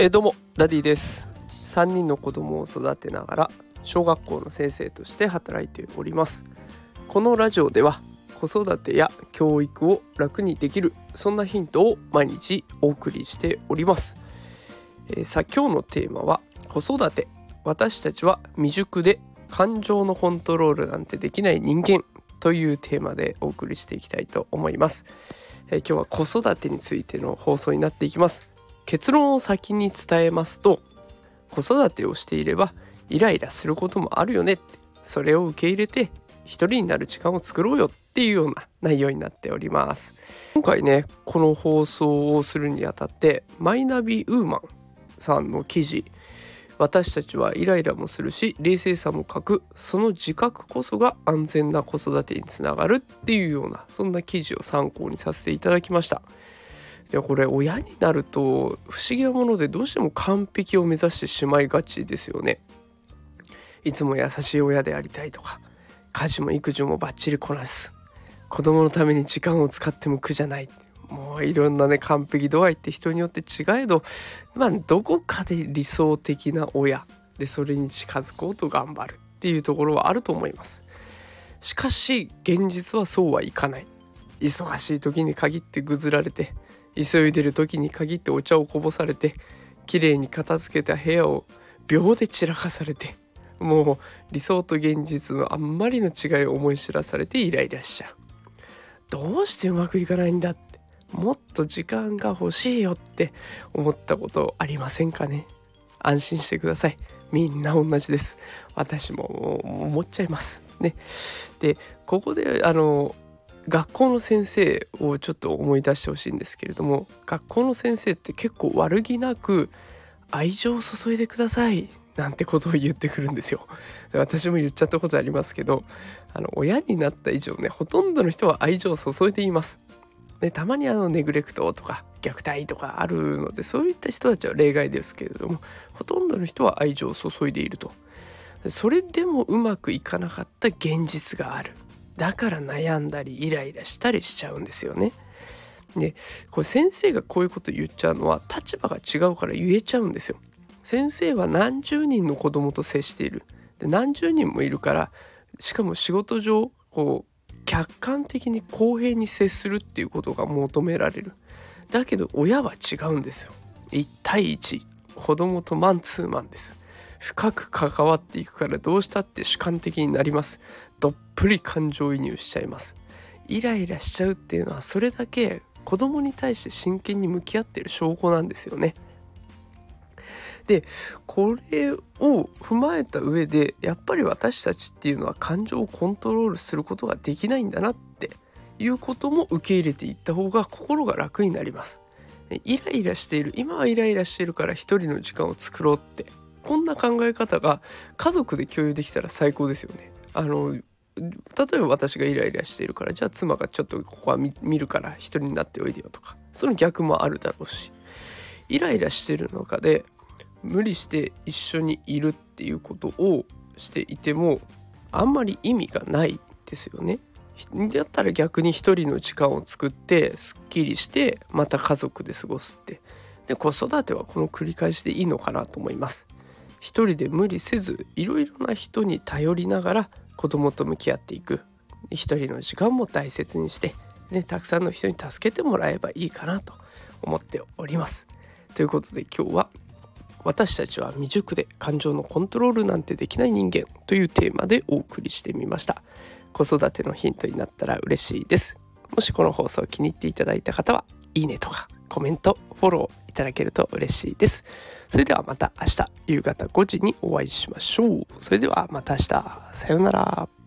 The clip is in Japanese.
えー、どうもダディです。3人の子供を育てながら小学校の先生として働いております。このラジオでは子育てや教育を楽にできるそんなヒントを毎日お送りしております、えー、さあ今日のテーマは子育て。私たちは未熟で感情のコントロールなんてできない人間というテーマでお送りしていきたいと思います、えー、今日は子育てについての放送になっていきます。結論を先に伝えますと子育てをしていればイライラすることもあるよねってそれを受け入れて一人になる時間を作ろうよっていうような内容になっております。今回ねこの放送をするにあたってマイナビウーマンさんの記事私たちはイライラもするし冷静さも欠くその自覚こそが安全な子育てにつながるっていうようなそんな記事を参考にさせていただきました。でこれ親になると不思議なものでどうしても完璧を目指してしまいがちですよね。いつも優しい親でありたいとか家事も育児もバッチリこなす子供のために時間を使っても苦じゃないもういろんなね完璧度合いって人によって違えどまあどこかで理想的な親でそれに近づこうと頑張るっていうところはあると思います。しかし現実はそうはいかない忙しい時に限ってぐずられて急いでる時に限ってお茶をこぼされて綺麗に片付けた部屋を秒で散らかされてもう理想と現実のあんまりの違いを思い知らされてイライラしちゃう。どうしてうまくいかないんだってもっと時間が欲しいよって思ったことありませんかね？安心してください。みんな同じです。私も思っちゃいます。ね。でここであの学校の先生をちょっと思い出してほしいんですけれども学校の先生って結構悪気なく愛情を注いでくださいなんてことを言ってくるんですよ。私も言っちゃったことありますけどあの親になった以上ねほとんどの人は愛情を注いでいます。でたまにあのネグレクトとか虐待とかあるのでそういった人たちは例外ですけれどもほとんどの人は愛情を注いでいると。それでもうまくいかなかった現実があるだから悩んだりイライラしたりしちゃうんですよね。でこれ先生がこういうこと言っちゃうのは立場が違うから言えちゃうんですよ。先生は何十人の子供と接している。で何十人もいるからしかも仕事上こう客観的に公平に接するっていうことが求められる。だけど親は違うんですよ。1対1子供とマンツーマンです。深く関わっていくからどうしたって主観的になります。どっぷり感情移入しちゃいます。イライラしちゃうっていうのはそれだけ子供に対して真剣に向き合ってる証拠なんですよね。でこれを踏まえた上でやっぱり私たちっていうのは感情をコントロールすることができないんだなっていうことも受け入れていった方が心が楽になります。イライラしている今はイライラしているから一人の時間を作ろうってこんな考え方が家族で共有できたら最高ですよねあの例えば私がイライラしているからじゃあ妻がちょっとここは見るから一人になっておいでよとかその逆もあるだろうしイライラしてる中で無理して一緒にいるっていうことをしていてもあんまり意味がないですよね。だったら逆に一人の時間を作ってすっきりしてまた家族で過ごすってで子育てはこの繰り返しでいいのかなと思います。一人で無理せずいろいろな人に頼りながら子供と向き合っていく。一人の時間も大切にして、ね、たくさんの人に助けてもらえばいいかなと思っております。ということで今日は私たちは未熟で感情のコントロールなんてできない人間というテーマでお送りしてみました。子育てのヒントになったら嬉しいです。もしこの放送気に入っていただいた方はいいねとかコメントフォローいただけると嬉しいです。それではまた明日夕方5時にお会いしましょう。それではまた明日。さようなら。